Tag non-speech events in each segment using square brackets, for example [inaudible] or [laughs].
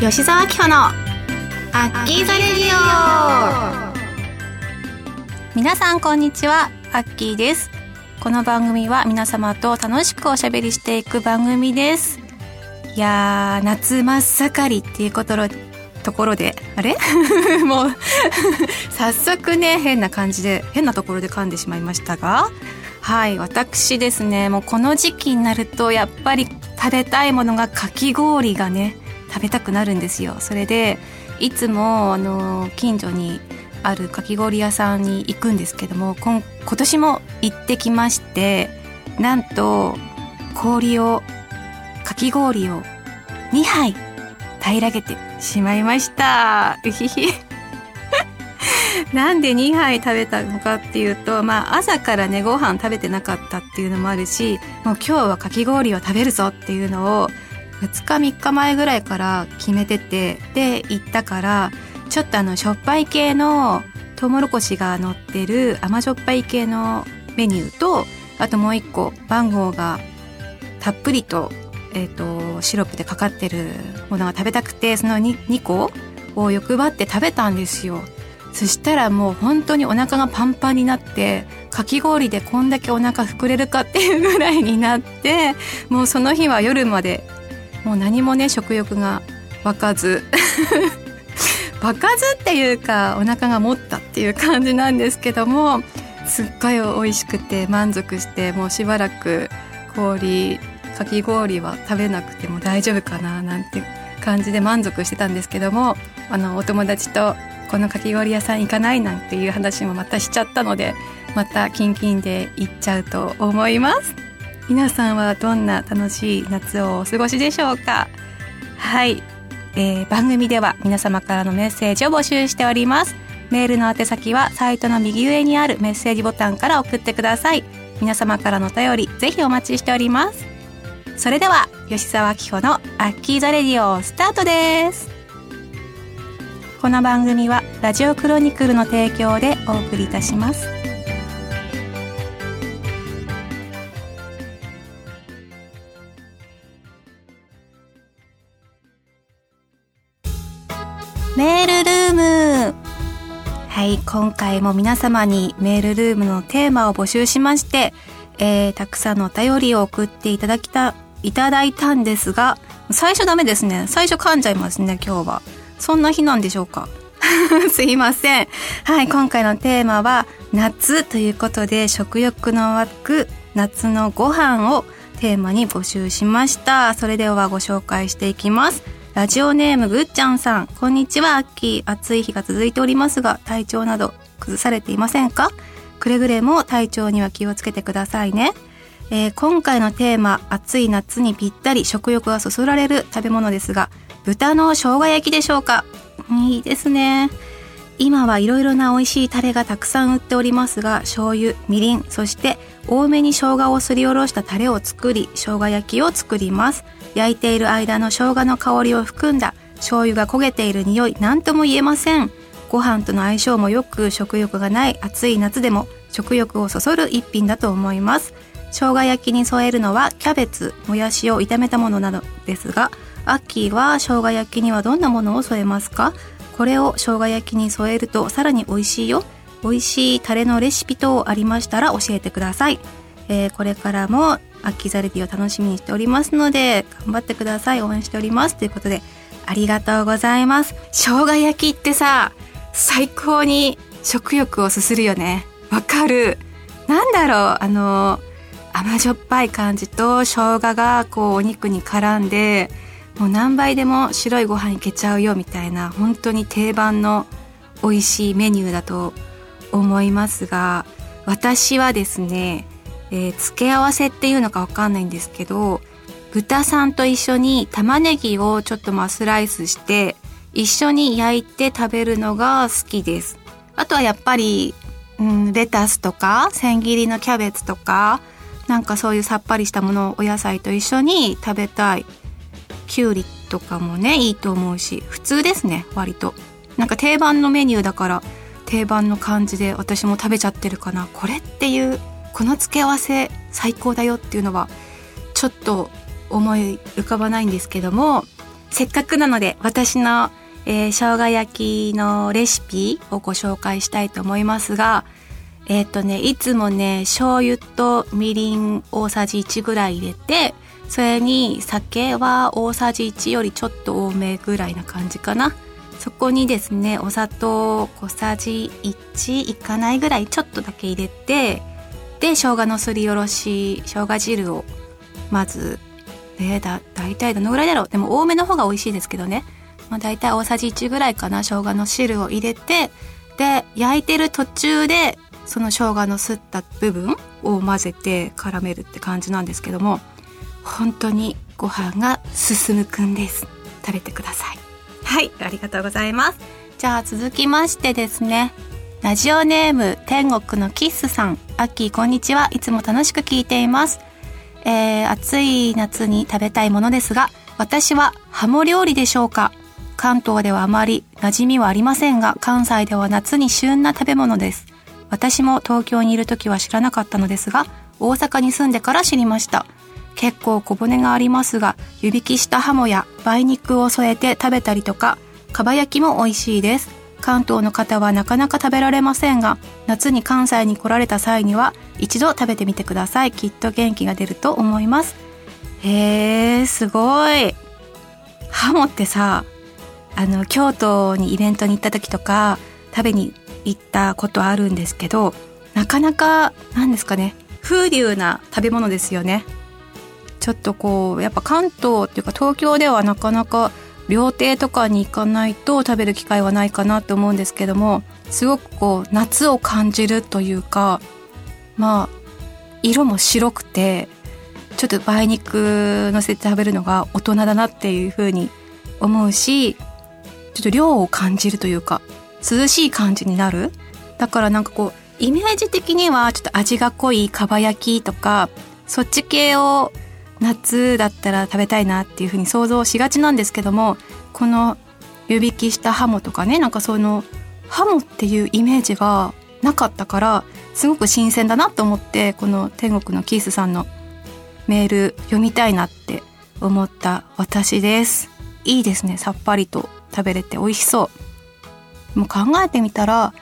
吉沢明穂のアッキーザレディオ。皆さんこんにちはアッキーです。この番組は皆様と楽しくおしゃべりしていく番組です。いやー夏真っ盛りっていうことところであれ？[laughs] もう早速ね変な感じで変なところで噛んでしまいましたが。はい私ですねもうこの時期になるとやっぱり食べたいものがかき氷がね食べたくなるんですよ。それでいつもあの近所にあるかき氷屋さんに行くんですけども今今年も行ってきましてなんと氷をかき氷を2杯平らげてしまいました。うひひ。[laughs] なんで2杯食べたのかっていうと、まあ朝からね、ご飯食べてなかったっていうのもあるし、もう今日はかき氷を食べるぞっていうのを、2日3日前ぐらいから決めてて、で、行ったから、ちょっとあの、しょっぱい系のトウモロコシが乗ってる甘じょっぱい系のメニューと、あともう一個、番号がたっぷりと、えっ、ー、と、シロップでかかってるものが食べたくて、その 2, 2個を欲張って食べたんですよ。そしたらもう本当にお腹がパンパンになってかき氷でこんだけお腹膨れるかっていうぐらいになってもうその日は夜までもう何もね食欲が湧かず。[laughs] 湧かずっていうかお腹が持ったっていう感じなんですけどもすっごい美味しくて満足してもうしばらく氷かき氷は食べなくても大丈夫かななんて感じで満足してたんですけどもあのお友達とこのかき氷屋さん行かないなんていう話もまたしちゃったのでまたキンキンで行っちゃうと思います。皆さんはどんな楽しい夏をお過ごしでしょうか？はい、えー、番組では皆様からのメッセージを募集しております。メールの宛先はサイトの右上にあるメッセージボタンから送ってください。皆様からのお便りぜひお待ちしております。それでは吉沢明子のアッキーザレディオスタートです。この番組はラジオクロニクルの提供でお送りいたします。今回も皆様にメールルームのテーマを募集しまして、えー、たくさんのお便りを送っていただきたいただいたんですが最初ダメですね最初噛んじゃいますね今日はそんな日なんでしょうか？[laughs] すいません。はい、今回のテーマは夏ということで食欲の湧く夏のご飯をテーマに募集しました。それではご紹介していきます。ラジオネームぐっちゃんさん。こんにちは、アッキー。暑い日が続いておりますが、体調など崩されていませんか？くれぐれも体調には気をつけてくださいね。えー、今回のテーマ、暑い夏にぴったり食欲がそそられる食べ物ですが、豚の生姜焼きでしょうか？いいですね。今はいろいろな美味しいタレがたくさん売っておりますが、醤油、みりん、そして多めに生姜をすりおろしたタレを作り、生姜焼きを作ります。焼いている間の生姜の香りを含んだ醤油が焦げている匂い、なんとも言えません。ご飯との相性もよく食欲がない暑い夏でも食欲をそそる一品だと思います。生姜焼きに添えるのはキャベツ、もやしを炒めたものなどですが、アッキーは生姜焼きにはどんなものを添えますか？これを生姜焼きに添えるとさらに美味しいよ。美味しいタレのレシピ等ありましたら教えてください。えー、これからもアッキーザレディを楽しみにしておりますので、頑張ってください。応援しております。ということで、ありがとうございます。生姜焼きってさ、最高に食欲をすするよね。わかる。なんだろう、あの、甘じょっぱい感じと生姜がこうお肉に絡んで、もう何倍でも白いご飯いけちゃうよみたいな本当に定番の美味しいメニューだと思いますが私はですね、えー、付け合わせっていうのかわかんないんですけど豚さんと一緒に玉ねぎをちょっとまあスライスして一緒に焼いて食べるのが好きです。あとはやっぱり、うん、レタスとか千切りのキャベツとかなんかそういうさっぱりしたものをお野菜と一緒に食べたい。きゅうりとかもねいいと思うし普通ですね割となんか定番のメニューだから定番の感じで私も食べちゃってるかなこれっていうこの付け合わせ最高だよっていうのはちょっと思い浮かばないんですけどもせっかくなので私の、えー、生姜焼きのレシピをご紹介したいと思いますが、えっ、ー、とね、いつもね、醤油とみりん大さじ1ぐらい入れて、それに酒は大さじ1よりちょっと多めぐらいな感じかな。そこにですね、お砂糖小さじ1いかないぐらいちょっとだけ入れて、で、生姜のすりおろし、生姜汁をまず、ね、だ、だいたいどのぐらいだろう。でも多めの方が美味しいですけどね。まあ大体大さじ1ぐらいかな、生姜の汁を入れて、で、焼いてる途中で、その生姜のすった部分を混ぜて絡めるって感じなんですけども、本当にご飯が進むくんです。食べてください。はい、ありがとうございます。じゃあ続きましてですね。ラジオネーム天国のキッスさん。アッキーこんにちは。いつも楽しく聞いています。えー、暑い夏に食べたいものですが、私はハモ料理でしょうか関東ではあまり馴染みはありませんが、関西では夏に旬な食べ物です。私も東京にいる時は知らなかったのですが、大阪に住んでから知りました。結構小骨がありますが、湯引きしたハモや梅肉を添えて食べたりとか、かば焼きも美味しいです。関東の方はなかなか食べられませんが、夏に関西に来られた際には一度食べてみてください。きっと元気が出ると思います。へー、すごい。ハモってさ、あの、京都にイベントに行った時とか、食べに行ったことあるんですけど、なかなか、なんですかね、風流な食べ物ですよね。ちょっとこうやっぱ関東っていうか東京ではなかなか料亭とかに行かないと食べる機会はないかなと思うんですけどもすごくこう夏を感じるというかまあ色も白くてちょっと梅肉のせて食べるのが大人だなっていうふうに思うしちょっと量を感じるというか涼しい感じになる。だからなんかこうイメージ的にはちょっと味が濃いかば焼きとかそっち系を夏だったら食べたいなっていうふうに想像しがちなんですけどもこの湯引きしたハモとかねなんかそのハモっていうイメージがなかったからすごく新鮮だなと思ってこの天国のキースさんのメール読みたいなって思った私です。いいですね。さっぱりと食べれて美味しそう。もう考えてみたら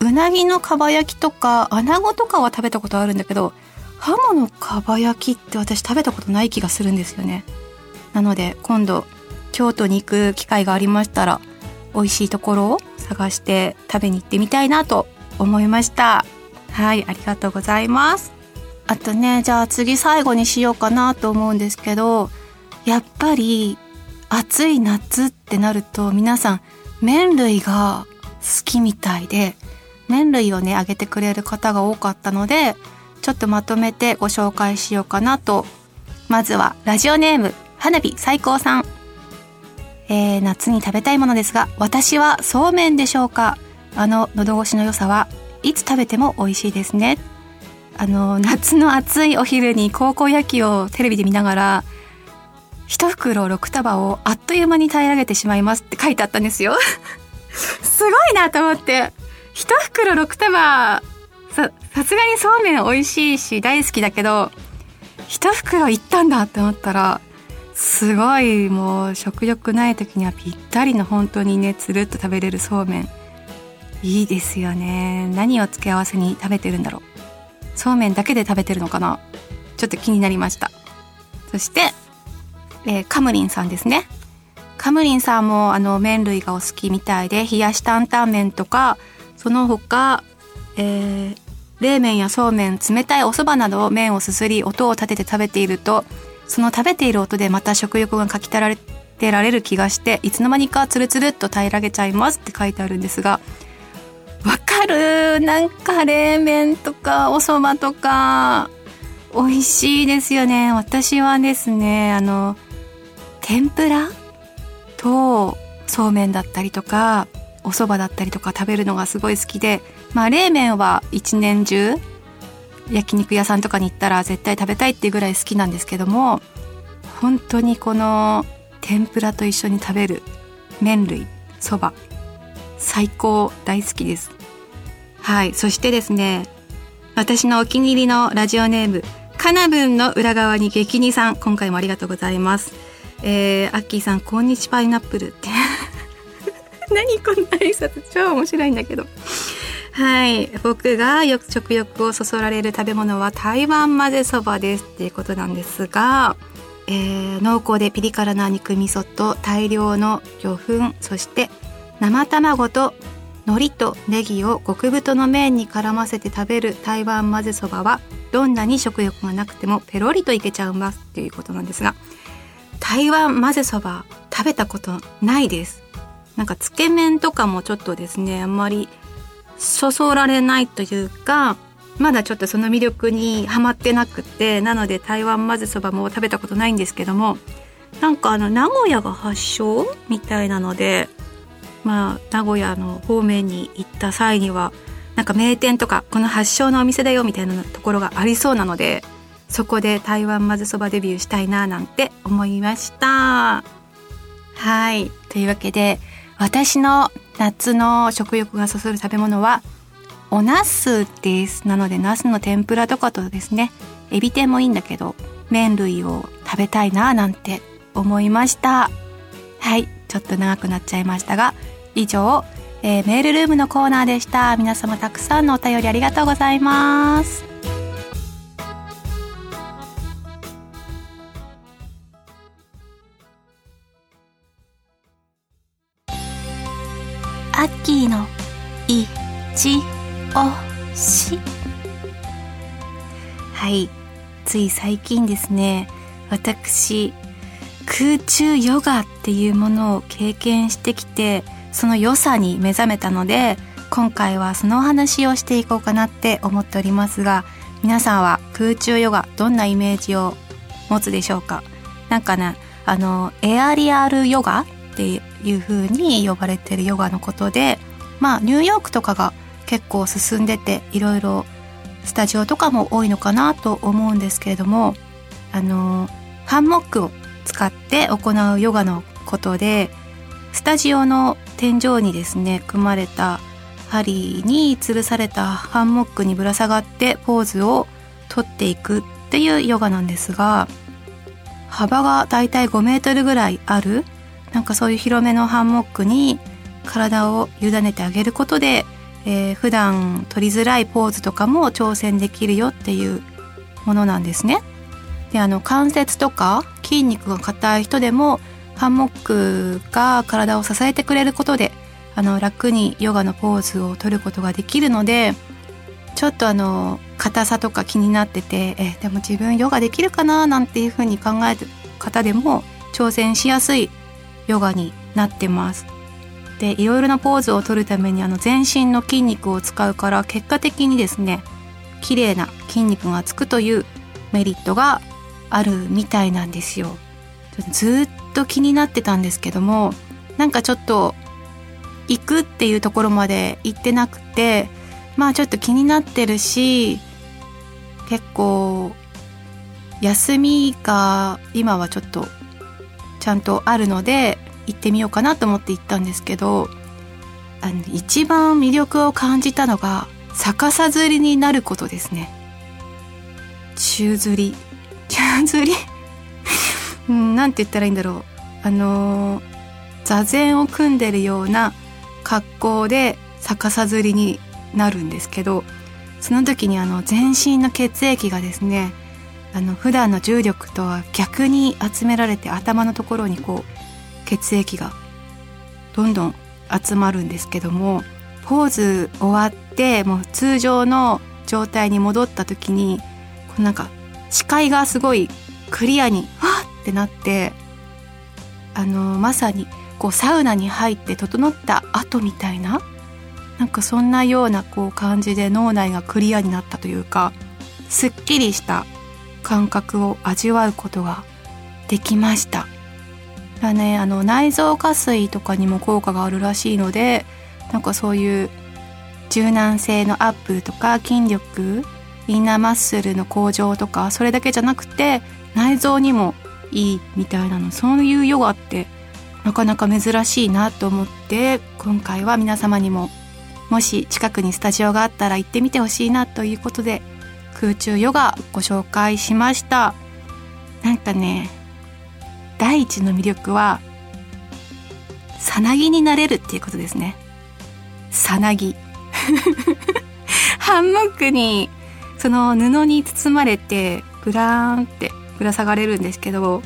うなぎのかば焼きとか穴子とかは食べたことあるんだけどハモのかば焼きって私食べたことない気がするんですよね。なので今度京都に行く機会がありましたら美味しいところを探して食べに行ってみたいなと思いました。はいありがとうございます。あとねじゃあ次最後にしようかなと思うんですけどやっぱり暑い夏ってなると皆さん麺類が好きみたいで麺類をねあげてくれる方が多かったのでちょっとまとめてご紹介しようかなと。まずは、ラジオネーム、花火最高さん。えー、夏に食べたいものですが、私はそうめんでしょうかあの、喉越しの良さはいつ食べても美味しいですね。あの、夏の暑いお昼に高校野球をテレビで見ながら、一袋6束をあっという間に平らげてしまいますって書いてあったんですよ。すごいなと思って。一袋6束さ、さすがにそうめん美味しいし大好きだけど、一袋いったんだって思ったら、すごいもう食欲ない時にはぴったりの本当にね、つるっと食べれるそうめん。いいですよね。何を付け合わせに食べてるんだろう。そうめんだけで食べてるのかなちょっと気になりました。そして、えー、カムリンさんですね。カムリンさんもあの麺類がお好きみたいで、冷やし担々麺とか、その他、えー、冷麺やそうめん、冷たいお蕎麦などを麺をすすり、音を立てて食べていると、その食べている音でまた食欲がかきたられてられる気がして、いつの間にかツルツルっと平らげちゃいますって書いてあるんですが、わかるなんか冷麺とかお蕎麦とか、美味しいですよね。私はですね、あの、天ぷらとそうめんだったりとか、お蕎麦だったりとか食べるのがすごい好きで、まあ冷麺は一年中焼肉屋さんとかに行ったら絶対食べたいっていうぐらい好きなんですけども、本当にこの天ぷらと一緒に食べる麺類、蕎麦、最高大好きです。はい。そしてですね、私のお気に入りのラジオネーム、カナブンの裏側に激似さん、今回もありがとうございます。えー、アッキーさん、こんにちパイナップルって。[laughs] 何この挨拶超面白いんだけど。はい。僕がよく食欲をそそられる食べ物は台湾混ぜそばですっていうことなんですが、えー、濃厚でピリ辛な肉味噌と大量の魚粉、そして生卵と海苔とネギを極太の麺に絡ませて食べる台湾混ぜそばはどんなに食欲がなくてもペロリといけちゃいますっていうことなんですが台湾混ぜそば食べたことないですなんかつけ麺とかもちょっとですねあんまりそそられないというかまだちょっとその魅力にはまってなくてなので台湾混ぜそばも食べたことないんですけどもなんかあの名古屋が発祥みたいなのでまあ、名古屋の方面に行った際にはなんか名店とかこの発祥のお店だよみたいなところがありそうなのでそこで台湾まぜそばデビューしたいななんて思いました。はい。というわけで私の夏の食欲がそそる食べ物はお茄子です。なので茄子の天ぷらとかとですねエビ天もいいんだけど麺類を食べたいななんて思いました。はいちょっと長くなっちゃいましたが以上、えー、メールルームのコーナーでした。皆様たくさんのお便りありがとうございます。つい最近ですね私空中ヨガっていうものを経験してきてその良さに目覚めたので今回はそのお話をしていこうかなって思っておりますが皆さんは空中ヨガどんなイメージを持つでしょうか？なんかねあのエアリアルヨガっていう風に呼ばれてるヨガのことでまあニューヨークとかが結構進んでていろいろスタジオとかも多いのかなと思うんですけれどもあのハンモックを使って行うヨガのことでスタジオの天井にですね組まれた針に吊るされたハンモックにぶら下がってポーズをとっていくっていうヨガなんですが幅がだいたい5メートルぐらいあるなんかそういう広めのハンモックに体を委ねてあげることで、えー、普段取りづらいポーズとかも挑戦できるよっていうものなんですね。であの関節とか筋肉が硬い人でもハンモックが体を支えてくれることであの楽にヨガのポーズを取ることができるのでちょっとあの硬さとか気になっててえでも自分ヨガできるかななんていうふうに考える方でも挑戦しやすいヨガになってます。でいろいろなポーズを取るためにあの全身の筋肉を使うから結果的にですね綺麗な筋肉がつくというメリットがあるみたいなんですよ。ずっと気になってたんですけどもなんかちょっと行くっていうところまで行ってなくてまあちょっと気になってるし結構休みが今はちょっとちゃんとあるので行ってみようかなと思って行ったんですけどあの一番魅力を感じたのが逆さ釣りになることですね。宙吊り。[laughs] 宙吊り？[laughs] うん、なんて言ったらいいんだろう。あのー、座禅を組んでるような格好で逆さずりになるんですけど、その時にあの全身の血液がですね、あの普段の重力とは逆に集められて頭のところにこう血液がどんどん集まるんですけどもポーズ終わってもう通常の状態に戻った時にこうなんか視界がすごいクリアにわってなってあのまさにこうサウナに入って整った後みたいななんかそんなようなこう感じで脳内がクリアになったというかすっきりした感覚を味わうことができました。だね、あの内臓下垂とかにも効果があるらしいのでなんかそういう柔軟性のアップとか筋力インナーマッスルの向上とかそれだけじゃなくて内臓にもいいみたいなのそういうヨガってなかなか珍しいなと思って今回は皆様にももし近くにスタジオがあったら行ってみてほしいなということで空中ヨガご紹介しました。なんかね第一の魅力はさなぎになれるっていうことですね。さなぎ。[laughs] ハンモックにその布に包まれてブラーンってぶら下がれるんですけど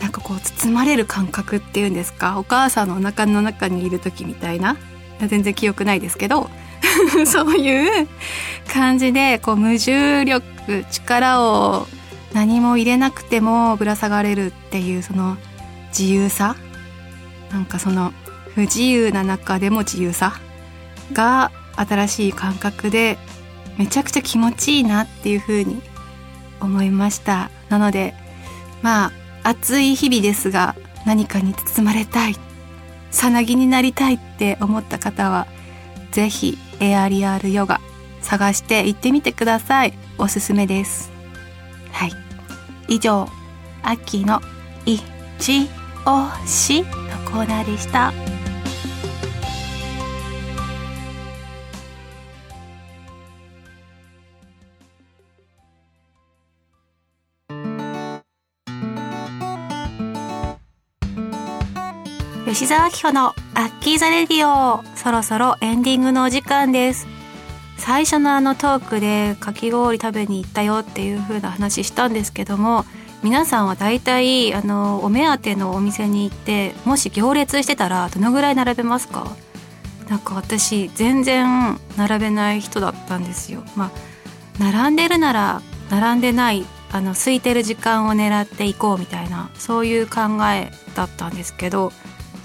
なんかこう包まれる感覚っていうんですか？お母さんのお腹の中にいる時みたいな。全然記憶ないですけど [laughs] そういう感じでこう無重力力を何も入れなくてもぶら下がれるっていうその自由さ。なんかその不自由な中でも自由さ。が新しい感覚でめちゃくちゃ気持ちいいなっていう風に思いました。なのでまあ暑い日々ですが何かに包まれたい。さなぎになりたいって思った方はぜひエアリアルヨガ探して行ってみてください。おすすめです。はい。以上秋の一押しのコーナーでした。吉沢明子のアッキーザレディオ。そろそろエンディングのお時間です。最初のあのトークでかき氷食べに行ったよっていう風な話したんですけども皆さんは大体あのお目当てのお店に行ってもし行列してたらどのぐらい並べますか？なんか私全然並べない人だったんですよ。まあ並んでるなら並んでないあの空いてる時間を狙っていこうみたいなそういう考えだったんですけど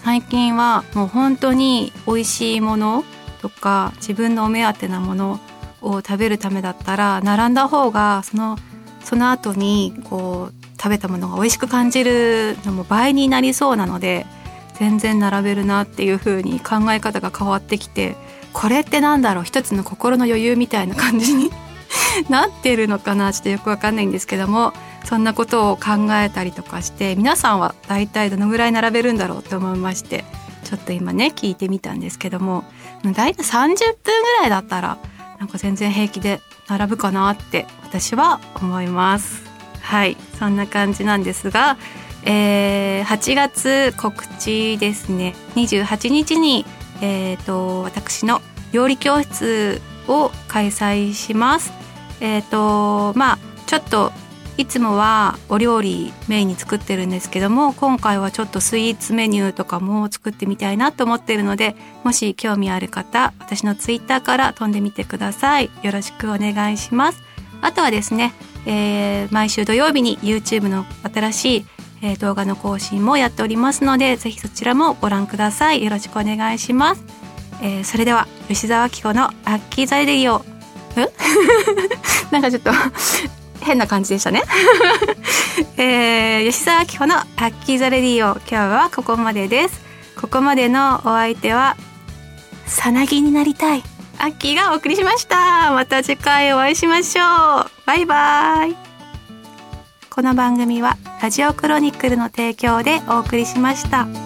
最近はもう本当に美味しいものとか自分のお目当てなものを食べるためだったら並んだ方がそのその後にこう食べたものが美味しく感じるのも倍になりそうなので全然並べるなっていう風に考え方が変わってきてこれってなんだろう一つの心の余裕みたいな感じに [laughs] なってるのかなちょっとよくわかんないんですけどもそんなことを考えたりとかして皆さんは大体どのぐらい並べるんだろうと思いましてちょっと今ね聞いてみたんですけども大体30分ぐらいだったらなんか全然平気で並ぶかなって私は思います。はいそんな感じなんですが、えー、8月告知ですね。28日に、えーと、私の料理教室を開催します。えっ、ー、とまあちょっといつもはお料理メインに作ってるんですけども今回はちょっとスイーツメニューとかも作ってみたいなと思ってるのでもし興味ある方私のツイッターから飛んでみてください。よろしくお願いします。あとはですね、えー、毎週土曜日に YouTube の新しい、えー、動画の更新もやっておりますのでぜひそちらもご覧ください。よろしくお願いします、えー、それでは吉沢明子のアッキーザレディオえ？[laughs] なんかちょっと変な感じでしたね。[laughs] えー、吉沢明子の「アッキーザレディオ」今日はここまでです。ここまでのお相手はさなぎになりたい。アッキーがお送りしました。また次回お会いしましょう。バイバイ。この番組はラジオクロニクルの提供でお送りしました。